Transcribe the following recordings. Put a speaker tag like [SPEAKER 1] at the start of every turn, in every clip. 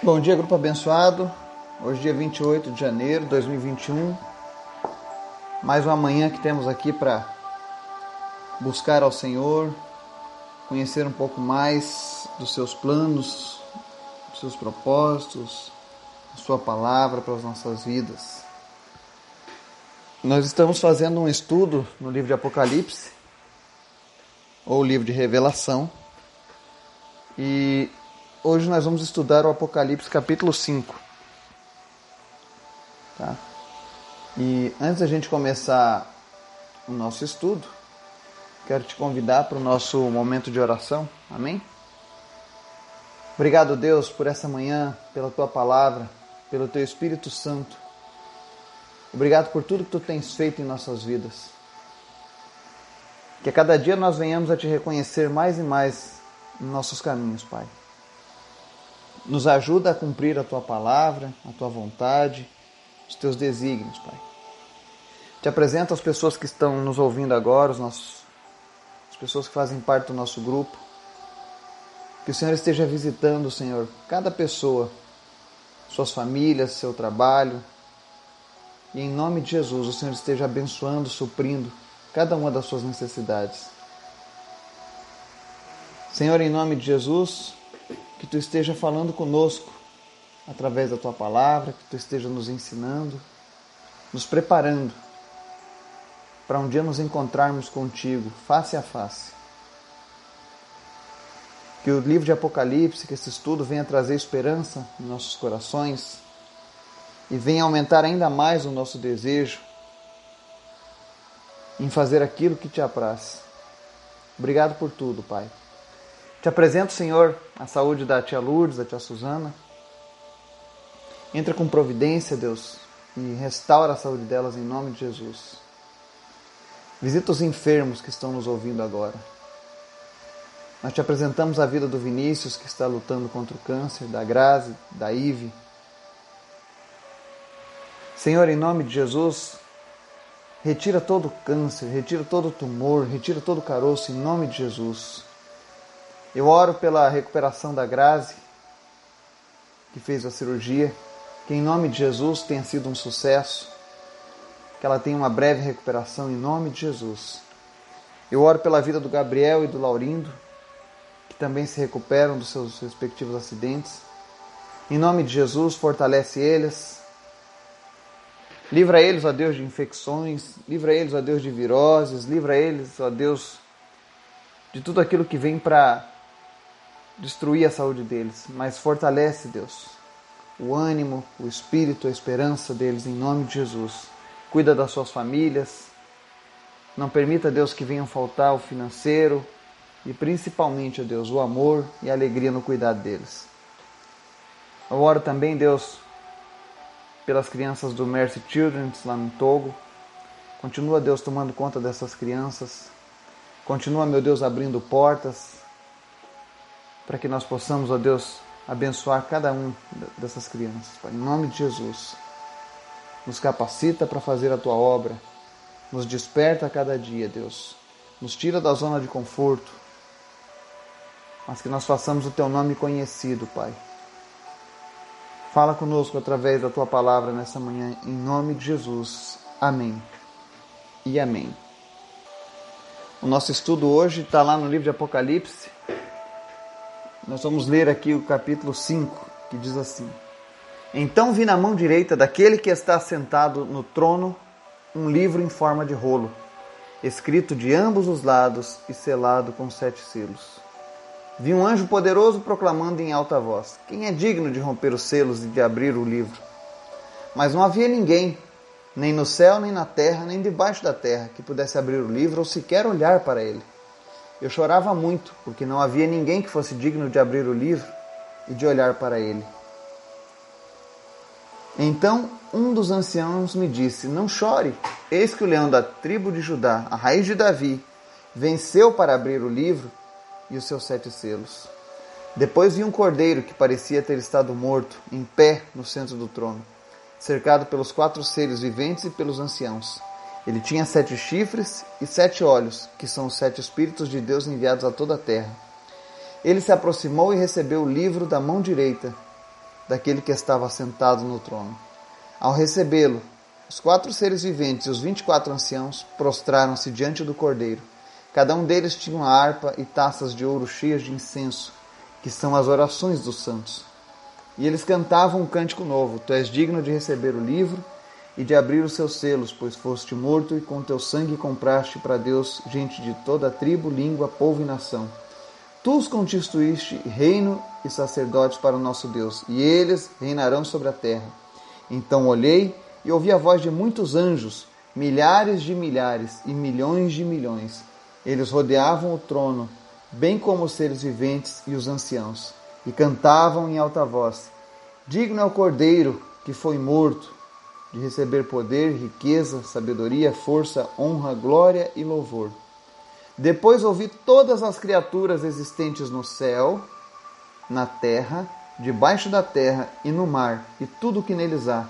[SPEAKER 1] Bom dia, grupo abençoado. Hoje, dia 28 de janeiro de 2021. Mais uma manhã que temos aqui para buscar ao Senhor, conhecer um pouco mais dos seus planos, dos seus propósitos, da Sua palavra para as nossas vidas. Nós estamos fazendo um estudo no livro de Apocalipse, ou livro de Revelação, e hoje nós vamos estudar o Apocalipse capítulo 5. Tá? E antes da gente começar o nosso estudo, quero te convidar para o nosso momento de oração. Amém? Obrigado, Deus, por essa manhã, pela tua palavra, pelo teu Espírito Santo. Obrigado por tudo que tu tens feito em nossas vidas. Que a cada dia nós venhamos a te reconhecer mais e mais em nossos caminhos, Pai. Nos ajuda a cumprir a tua palavra, a tua vontade, os teus desígnios, Pai. Te apresento as pessoas que estão nos ouvindo agora, os nossos, as pessoas que fazem parte do nosso grupo. Que o Senhor esteja visitando, Senhor, cada pessoa, suas famílias, seu trabalho. E em nome de Jesus, o Senhor esteja abençoando, suprindo cada uma das suas necessidades. Senhor, em nome de Jesus, que tu esteja falando conosco através da tua palavra, que tu esteja nos ensinando, nos preparando para um dia nos encontrarmos contigo face a face. Que o livro de Apocalipse, que esse estudo venha trazer esperança em nossos corações e venha aumentar ainda mais o nosso desejo em fazer aquilo que te apraz. Obrigado por tudo, Pai. Te apresento, Senhor, a saúde da tia Lourdes, da tia Suzana. Entra com providência, Deus, e restaura a saúde delas em nome de Jesus. Visita os enfermos que estão nos ouvindo agora. Nós te apresentamos a vida do Vinícius, que está lutando contra o câncer, da Grazi, da Ive. Senhor, em nome de Jesus, retira todo o câncer, retira todo o tumor, retira todo o caroço, em nome de Jesus. Eu oro pela recuperação da Grazi, que fez a cirurgia, que em nome de Jesus tenha sido um sucesso, que ela tenha uma breve recuperação em nome de Jesus. Eu oro pela vida do Gabriel e do Laurindo, que também se recuperam dos seus respectivos acidentes. Em nome de Jesus, fortalece eles. Livra eles, ó Deus, de infecções, livra eles, ó Deus, de viroses, livra eles, ó Deus, de tudo aquilo que vem para destruir a saúde deles, mas fortalece, Deus, o ânimo, o espírito, a esperança deles em nome de Jesus. Cuida das suas famílias. Não permita, Deus, que venham faltar o financeiro e principalmente, Deus, o amor e a alegria no cuidado deles. Eu oro também, Deus, pelas crianças do Mercy Children lá no Togo. Continua, Deus, tomando conta dessas crianças. Continua, meu Deus, abrindo portas, para que nós possamos, ó Deus, abençoar cada um dessas crianças. Pai. Em nome de Jesus, nos capacita para fazer a tua obra, nos desperta a cada dia, Deus, nos tira da zona de conforto, mas que nós façamos o teu nome conhecido, Pai. Fala conosco através da tua palavra nessa manhã, em nome de Jesus. Amém e amém. O nosso estudo hoje está lá no livro de Apocalipse, nós vamos ler aqui o capítulo 5, que diz assim: Então vi na mão direita daquele que está sentado no trono um livro em forma de rolo, escrito de ambos os lados e selado com sete selos. Vi um anjo poderoso proclamando em alta voz: Quem é digno de romper os selos e de abrir o livro? Mas não havia ninguém, nem no céu, nem na terra, nem debaixo da terra, que pudesse abrir o livro ou sequer olhar para ele. Eu chorava muito, porque não havia ninguém que fosse digno de abrir o livro e de olhar para ele. Então um dos anciãos me disse: Não chore, eis que o leão da tribo de Judá, a raiz de Davi, venceu para abrir o livro e os seus sete selos. Depois vi um cordeiro que parecia ter estado morto, em pé no centro do trono, cercado pelos quatro seres viventes e pelos anciãos. Ele tinha sete chifres e sete olhos, que são os sete Espíritos de Deus enviados a toda a terra. Ele se aproximou e recebeu o livro da mão direita. daquele que estava sentado no trono. Ao recebê-lo, os quatro seres viventes e os vinte e quatro anciãos prostraram-se diante do cordeiro. Cada um deles tinha uma harpa e taças de ouro cheias de incenso, que são as orações dos santos. E eles cantavam um cântico novo: Tu és digno de receber o livro e de abrir os seus selos, pois foste morto e com teu sangue compraste para Deus gente de toda tribo, língua, povo e nação. Tu os constituíste reino e sacerdotes para o nosso Deus, e eles reinarão sobre a terra. Então olhei e ouvi a voz de muitos anjos, milhares de milhares e milhões de milhões. Eles rodeavam o trono, bem como os seres viventes e os anciãos, e cantavam em alta voz: Digno é o Cordeiro que foi morto de receber poder, riqueza, sabedoria, força, honra, glória e louvor. Depois ouvi todas as criaturas existentes no céu, na terra, debaixo da terra e no mar, e tudo o que neles há,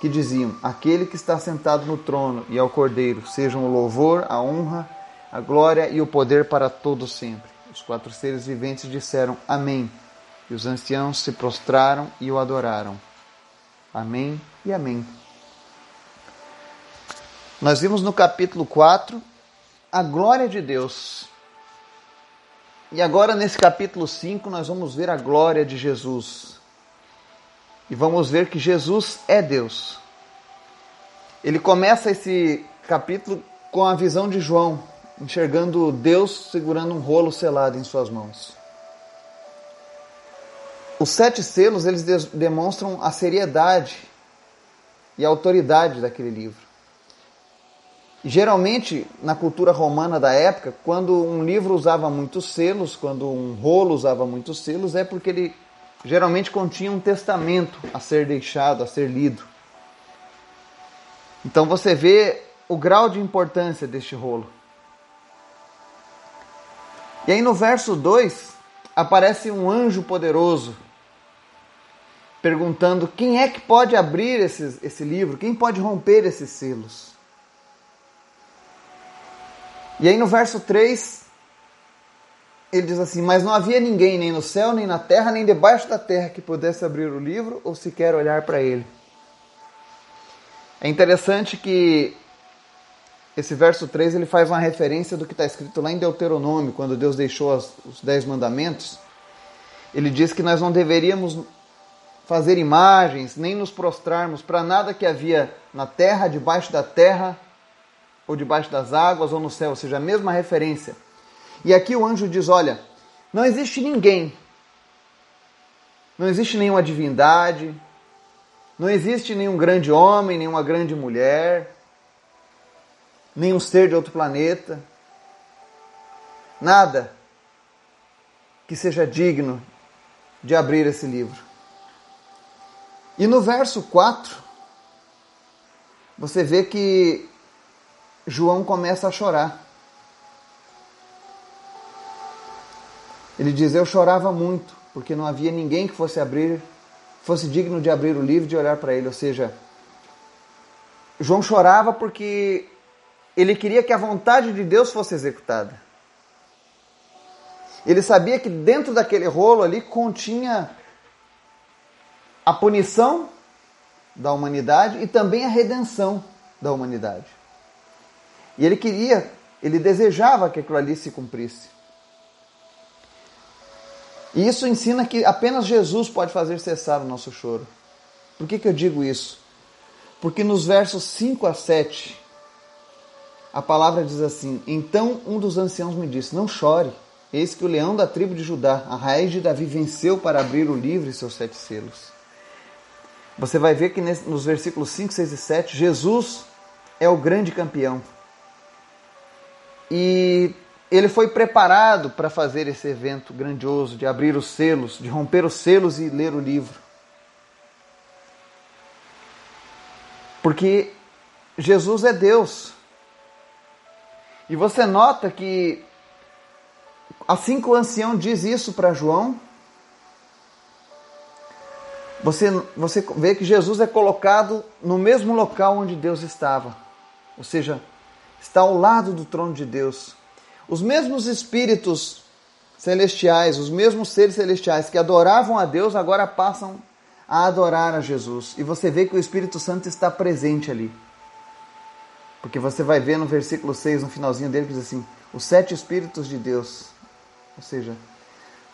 [SPEAKER 1] que diziam: Aquele que está sentado no trono e ao Cordeiro, sejam o louvor, a honra, a glória e o poder para todos sempre. Os quatro seres viventes disseram: Amém. E os anciãos se prostraram e o adoraram. Amém e amém. Nós vimos no capítulo 4 a glória de Deus. E agora, nesse capítulo 5, nós vamos ver a glória de Jesus. E vamos ver que Jesus é Deus. Ele começa esse capítulo com a visão de João, enxergando Deus segurando um rolo selado em suas mãos. Os sete selos, eles demonstram a seriedade e a autoridade daquele livro. Geralmente, na cultura romana da época, quando um livro usava muitos selos, quando um rolo usava muitos selos, é porque ele geralmente continha um testamento a ser deixado, a ser lido. Então você vê o grau de importância deste rolo. E aí no verso 2 aparece um anjo poderoso perguntando quem é que pode abrir esse, esse livro, quem pode romper esses selos. E aí no verso 3, ele diz assim: Mas não havia ninguém, nem no céu, nem na terra, nem debaixo da terra, que pudesse abrir o livro ou sequer olhar para ele. É interessante que esse verso 3 ele faz uma referência do que está escrito lá em Deuteronômio, quando Deus deixou os dez mandamentos. Ele diz que nós não deveríamos fazer imagens, nem nos prostrarmos para nada que havia na terra, debaixo da terra ou debaixo das águas, ou no céu, ou seja, a mesma referência. E aqui o anjo diz: olha, não existe ninguém, não existe nenhuma divindade, não existe nenhum grande homem, nenhuma grande mulher, nenhum ser de outro planeta, nada que seja digno de abrir esse livro. E no verso 4, você vê que João começa a chorar. Ele diz: Eu chorava muito, porque não havia ninguém que fosse abrir, fosse digno de abrir o livro e de olhar para ele. Ou seja, João chorava porque ele queria que a vontade de Deus fosse executada. Ele sabia que dentro daquele rolo ali continha a punição da humanidade e também a redenção da humanidade. E ele queria, ele desejava que aquilo ali se cumprisse. E isso ensina que apenas Jesus pode fazer cessar o nosso choro. Por que, que eu digo isso? Porque nos versos 5 a 7, a palavra diz assim: Então um dos anciãos me disse: Não chore, eis que o leão da tribo de Judá, a raiz de Davi, venceu para abrir o livro e seus sete selos. Você vai ver que nos versículos 5, 6 e 7, Jesus é o grande campeão. E ele foi preparado para fazer esse evento grandioso de abrir os selos, de romper os selos e ler o livro. Porque Jesus é Deus. E você nota que assim que o ancião diz isso para João, você, você vê que Jesus é colocado no mesmo local onde Deus estava. Ou seja, está ao lado do trono de Deus. Os mesmos espíritos celestiais, os mesmos seres celestiais que adoravam a Deus, agora passam a adorar a Jesus. E você vê que o Espírito Santo está presente ali. Porque você vai ver no versículo 6, no finalzinho dele, que diz assim: os sete Espíritos de Deus. Ou seja,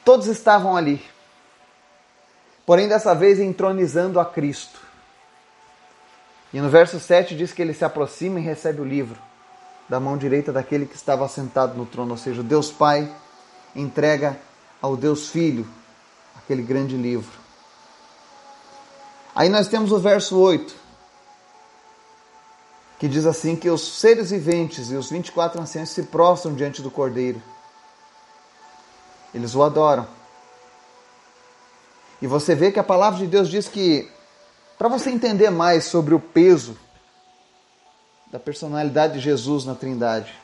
[SPEAKER 1] todos estavam ali. Porém, dessa vez entronizando a Cristo. E no verso 7 diz que ele se aproxima e recebe o livro da mão direita daquele que estava sentado no trono, ou seja, Deus Pai entrega ao Deus Filho aquele grande livro. Aí nós temos o verso 8, que diz assim que os seres viventes e os 24 anciãos se prostram diante do Cordeiro. Eles o adoram. E você vê que a palavra de Deus diz que para você entender mais sobre o peso da personalidade de Jesus na Trindade.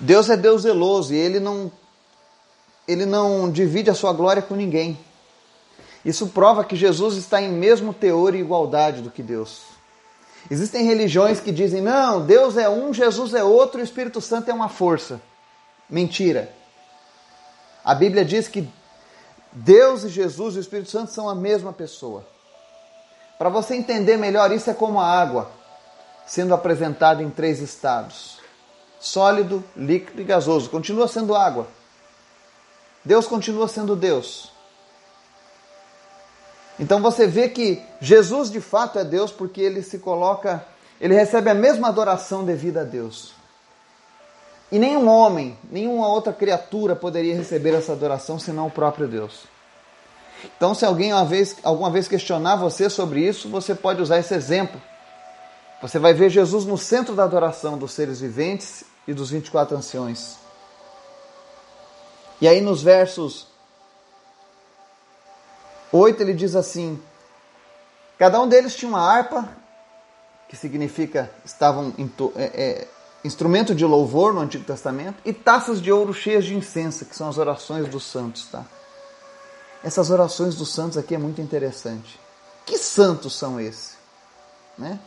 [SPEAKER 1] Deus é Deus zeloso e ele não ele não divide a sua glória com ninguém. Isso prova que Jesus está em mesmo teor e igualdade do que Deus. Existem religiões que dizem: "Não, Deus é um, Jesus é outro, o Espírito Santo é uma força". Mentira. A Bíblia diz que Deus e Jesus e o Espírito Santo são a mesma pessoa. Para você entender melhor, isso é como a água sendo apresentada em três estados: sólido, líquido e gasoso. Continua sendo água. Deus continua sendo Deus. Então você vê que Jesus de fato é Deus porque ele se coloca, ele recebe a mesma adoração devida a Deus. E nenhum homem, nenhuma outra criatura poderia receber essa adoração senão o próprio Deus. Então, se alguém uma vez, alguma vez questionar você sobre isso, você pode usar esse exemplo. Você vai ver Jesus no centro da adoração dos seres viventes e dos 24 anciões. E aí, nos versos 8, ele diz assim: Cada um deles tinha uma harpa, que significa estavam é, é, instrumento de louvor no Antigo Testamento, e taças de ouro cheias de incenso, que são as orações dos santos, tá? Essas orações dos santos aqui é muito interessante. Que santos são esses? Né?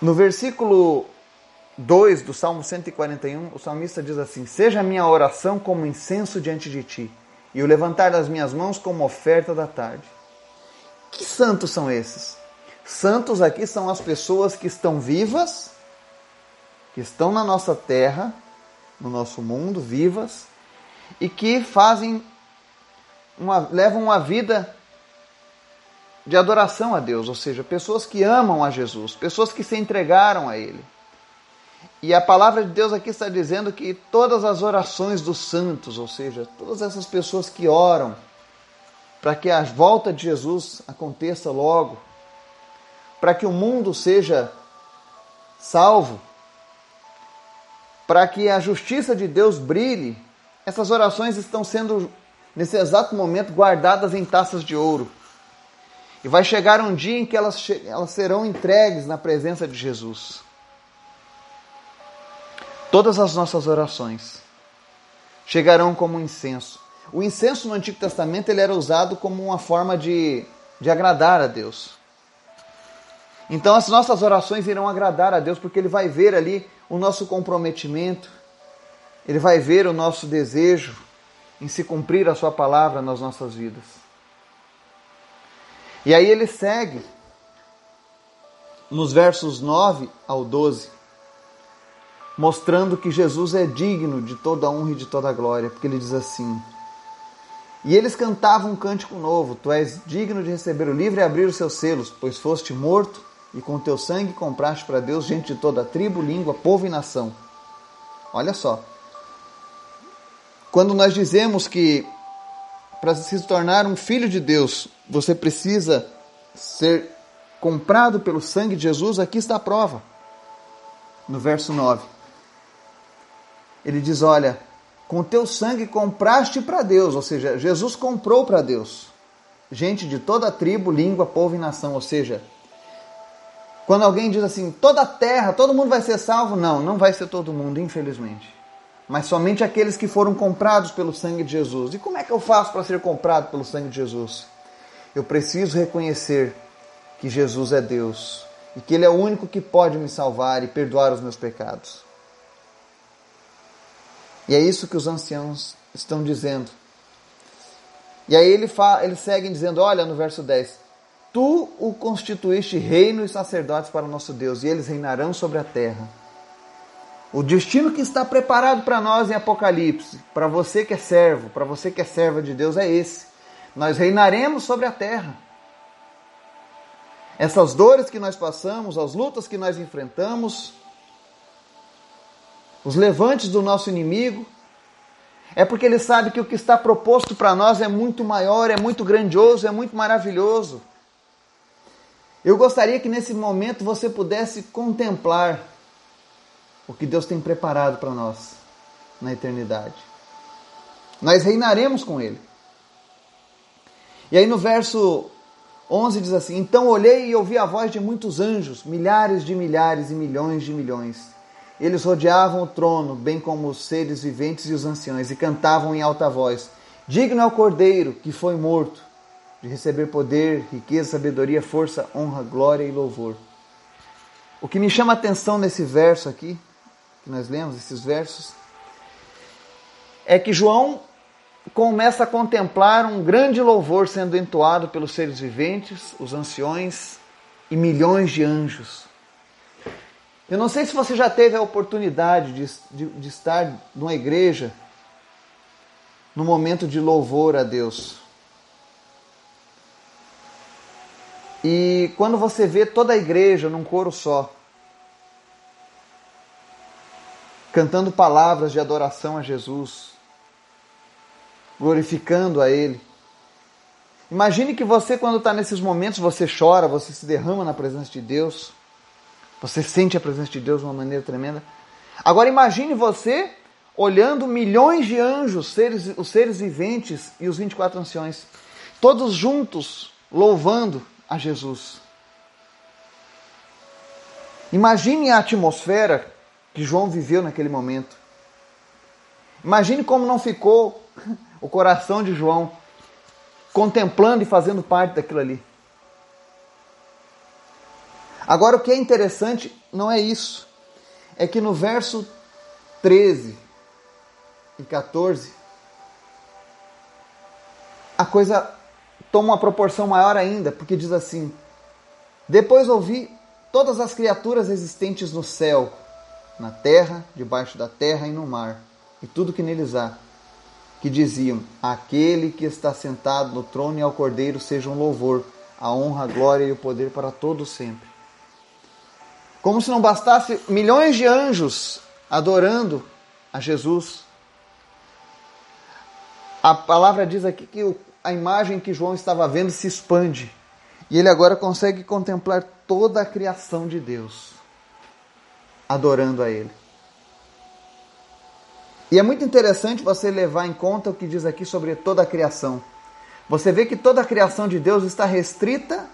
[SPEAKER 1] No versículo 2 do Salmo 141, o salmista diz assim: Seja a minha oração como incenso diante de ti, e o levantar das minhas mãos como oferta da tarde. Que santos são esses? Santos aqui são as pessoas que estão vivas, que estão na nossa terra, no nosso mundo, vivas, e que fazem uma, levam uma vida de adoração a Deus, ou seja, pessoas que amam a Jesus, pessoas que se entregaram a Ele. E a palavra de Deus aqui está dizendo que todas as orações dos santos, ou seja, todas essas pessoas que oram para que a volta de Jesus aconteça logo, para que o mundo seja salvo, para que a justiça de Deus brilhe essas orações estão sendo, nesse exato momento, guardadas em taças de ouro. E vai chegar um dia em que elas, elas serão entregues na presença de Jesus. Todas as nossas orações chegarão como incenso. O incenso no Antigo Testamento ele era usado como uma forma de, de agradar a Deus. Então as nossas orações irão agradar a Deus, porque Ele vai ver ali o nosso comprometimento, ele vai ver o nosso desejo em se cumprir a Sua palavra nas nossas vidas. E aí ele segue nos versos 9 ao 12, mostrando que Jesus é digno de toda honra e de toda glória, porque ele diz assim: E eles cantavam um cântico novo: Tu és digno de receber o livro e abrir os seus selos, pois foste morto e com teu sangue compraste para Deus gente de toda tribo, língua, povo e nação. Olha só. Quando nós dizemos que para se tornar um filho de Deus, você precisa ser comprado pelo sangue de Jesus, aqui está a prova. No verso 9. Ele diz: Olha, com teu sangue compraste para Deus, ou seja, Jesus comprou para Deus. Gente de toda tribo, língua, povo e nação, ou seja, quando alguém diz assim, toda a terra, todo mundo vai ser salvo, não, não vai ser todo mundo, infelizmente mas somente aqueles que foram comprados pelo sangue de Jesus. E como é que eu faço para ser comprado pelo sangue de Jesus? Eu preciso reconhecer que Jesus é Deus e que Ele é o único que pode me salvar e perdoar os meus pecados. E é isso que os anciãos estão dizendo. E aí ele fala, eles seguem dizendo, olha no verso 10, Tu o constituíste reino e sacerdotes para o nosso Deus, e eles reinarão sobre a terra. O destino que está preparado para nós em Apocalipse, para você que é servo, para você que é serva de Deus, é esse. Nós reinaremos sobre a terra. Essas dores que nós passamos, as lutas que nós enfrentamos, os levantes do nosso inimigo, é porque ele sabe que o que está proposto para nós é muito maior, é muito grandioso, é muito maravilhoso. Eu gostaria que nesse momento você pudesse contemplar o que Deus tem preparado para nós na eternidade. Nós reinaremos com Ele. E aí no verso 11 diz assim: Então olhei e ouvi a voz de muitos anjos, milhares de milhares e milhões de milhões. Eles rodeavam o trono, bem como os seres viventes e os anciões, e cantavam em alta voz: Digno é o cordeiro que foi morto de receber poder, riqueza, sabedoria, força, honra, glória e louvor. O que me chama a atenção nesse verso aqui, que nós lemos, esses versos, é que João começa a contemplar um grande louvor sendo entoado pelos seres viventes, os anciões e milhões de anjos. Eu não sei se você já teve a oportunidade de, de, de estar numa igreja no momento de louvor a Deus. E quando você vê toda a igreja num coro só, cantando palavras de adoração a Jesus, glorificando a Ele. Imagine que você, quando está nesses momentos, você chora, você se derrama na presença de Deus, você sente a presença de Deus de uma maneira tremenda. Agora imagine você olhando milhões de anjos, seres, os seres viventes e os 24 anciões, todos juntos louvando a Jesus. Imagine a atmosfera que João viveu naquele momento. Imagine como não ficou o coração de João contemplando e fazendo parte daquilo ali. Agora, o que é interessante não é isso. É que no verso 13 e 14, a coisa toma uma proporção maior ainda, porque diz assim: Depois ouvi todas as criaturas existentes no céu, na terra, debaixo da terra e no mar, e tudo que neles há, que diziam: Aquele que está sentado no trono e ao cordeiro seja um louvor, a honra, a glória e o poder para todos sempre. Como se não bastasse milhões de anjos adorando a Jesus. A palavra diz aqui que o a imagem que João estava vendo se expande. E ele agora consegue contemplar toda a criação de Deus, adorando a Ele. E é muito interessante você levar em conta o que diz aqui sobre toda a criação. Você vê que toda a criação de Deus está restrita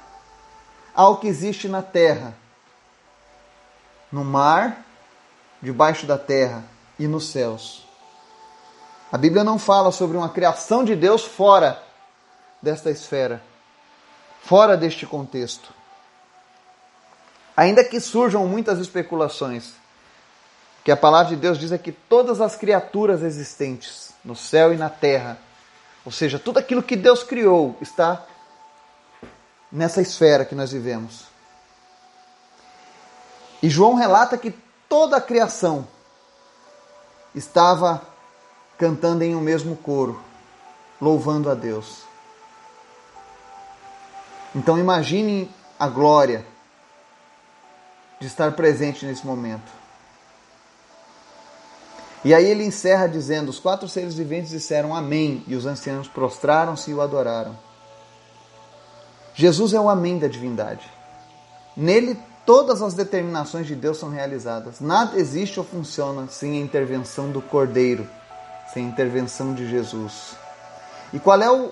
[SPEAKER 1] ao que existe na terra, no mar, debaixo da terra e nos céus. A Bíblia não fala sobre uma criação de Deus fora desta esfera, fora deste contexto. Ainda que surjam muitas especulações, que a palavra de Deus diz é que todas as criaturas existentes no céu e na terra, ou seja, tudo aquilo que Deus criou, está nessa esfera que nós vivemos. E João relata que toda a criação estava cantando em um mesmo coro, louvando a Deus. Então imagine a glória de estar presente nesse momento. E aí ele encerra dizendo: Os quatro seres viventes disseram Amém, e os anciãos prostraram-se e o adoraram. Jesus é o Amém da divindade. Nele, todas as determinações de Deus são realizadas. Nada existe ou funciona sem a intervenção do Cordeiro, sem a intervenção de Jesus. E qual é o,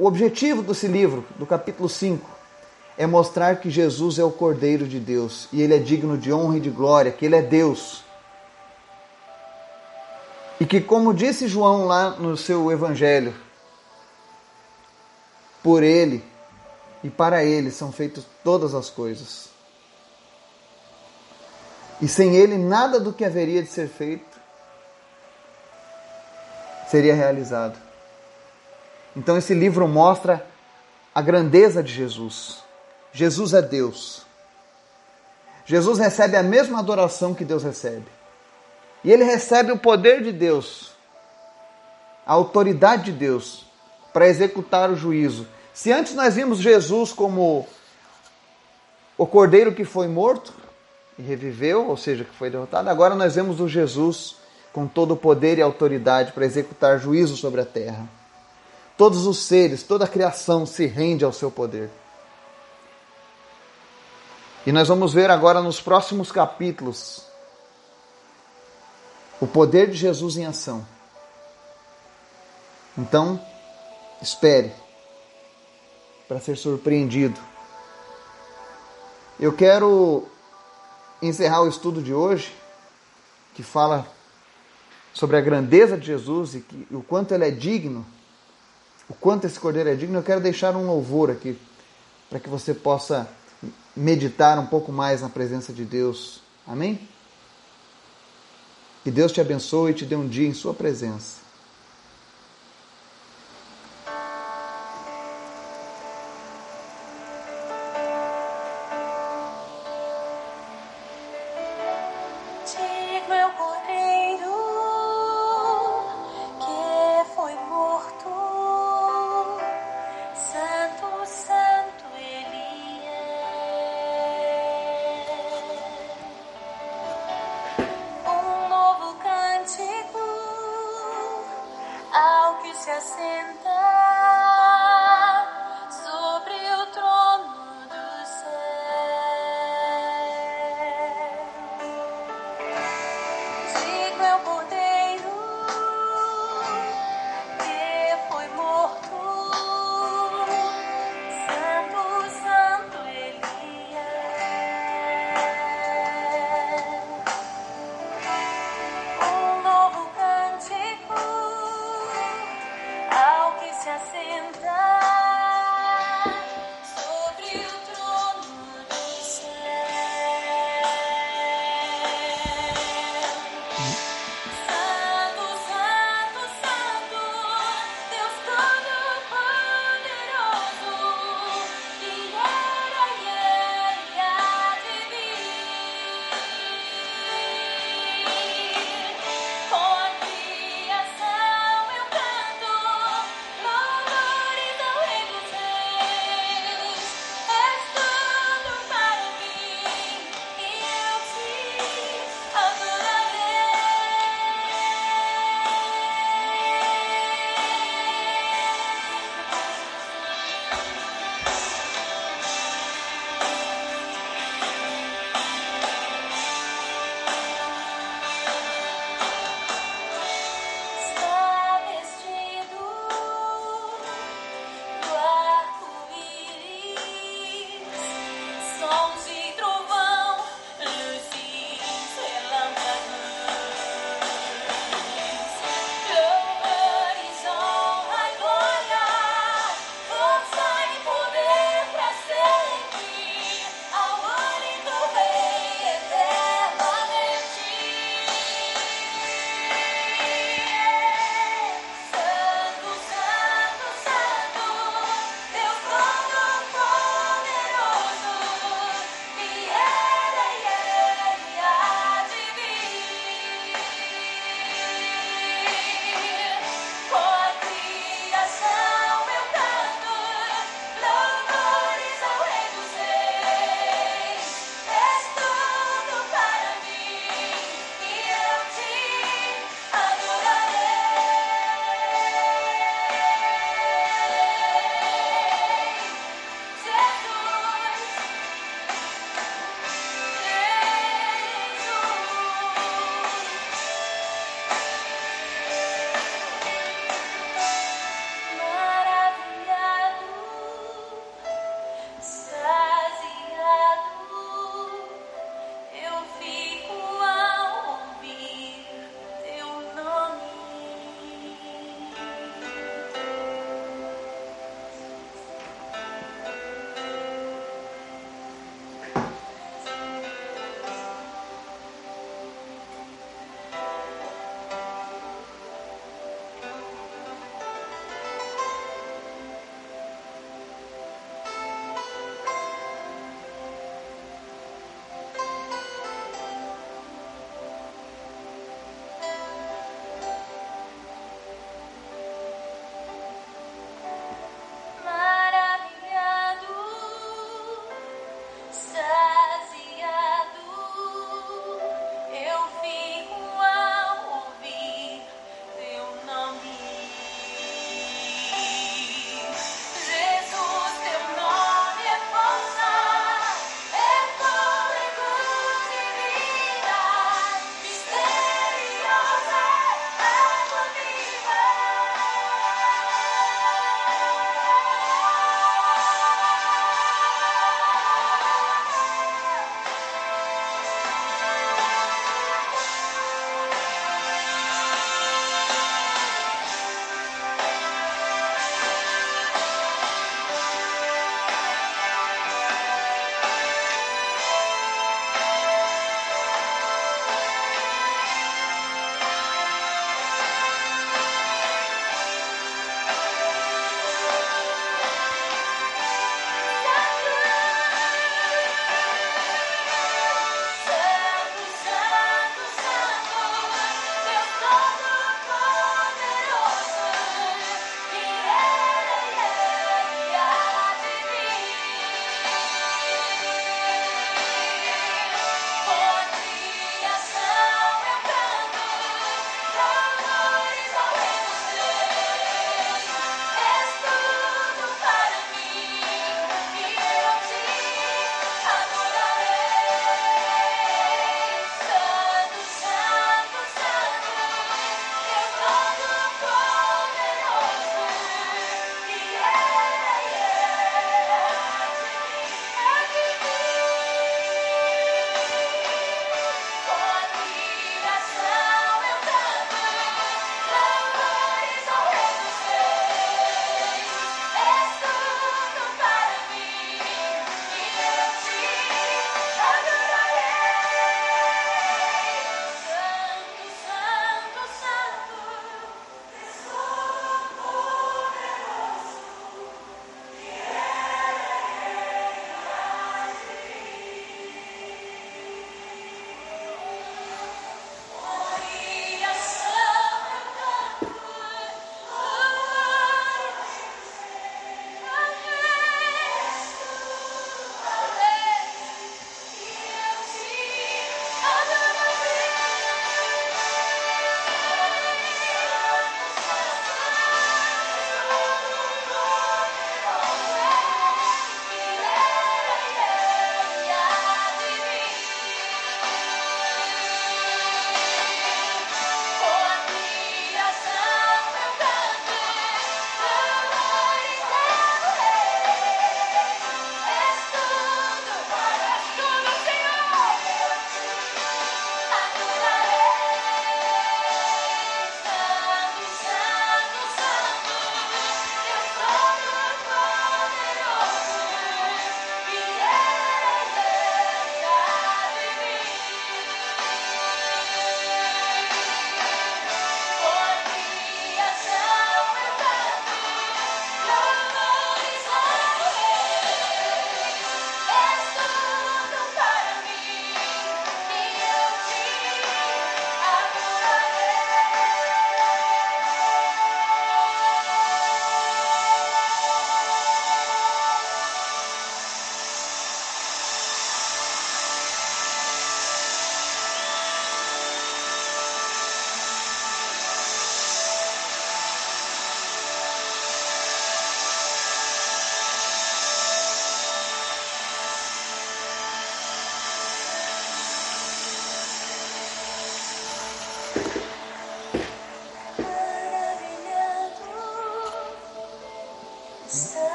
[SPEAKER 1] o objetivo desse livro, do capítulo 5, é mostrar que Jesus é o Cordeiro de Deus e ele é digno de honra e de glória, que ele é Deus. E que, como disse João lá no seu evangelho, por ele e para ele são feitas todas as coisas. E sem ele, nada do que haveria de ser feito seria realizado.
[SPEAKER 2] Então esse livro mostra a grandeza de Jesus. Jesus é Deus. Jesus recebe a mesma adoração que Deus recebe. E ele recebe o poder de Deus, a autoridade de Deus para executar o juízo. Se antes nós vimos Jesus como o cordeiro que foi morto e reviveu, ou seja, que foi derrotado, agora nós vemos o Jesus com todo o poder e autoridade para executar juízo sobre a terra. Todos os seres, toda a criação se rende ao seu poder. E nós vamos ver agora nos próximos capítulos o poder de Jesus em ação. Então, espere para ser surpreendido. Eu quero encerrar o estudo de hoje, que fala sobre a grandeza de Jesus e, que, o quanto ele é digno, o quanto esse cordeiro é digno. Eu quero deixar um louvor aqui, para que você possa meditar um pouco mais na presença de Deus. Amém? Que Deus te abençoe e te dê um dia em Sua presença.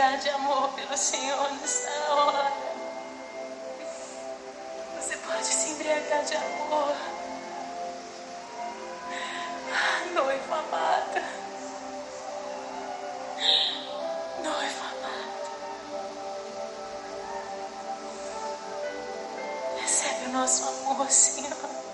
[SPEAKER 2] De amor pelo Senhor nessa hora. Você pode se embriagar de amor. Ah, noiva amada. Noiva amada. Recebe o nosso amor, Senhor.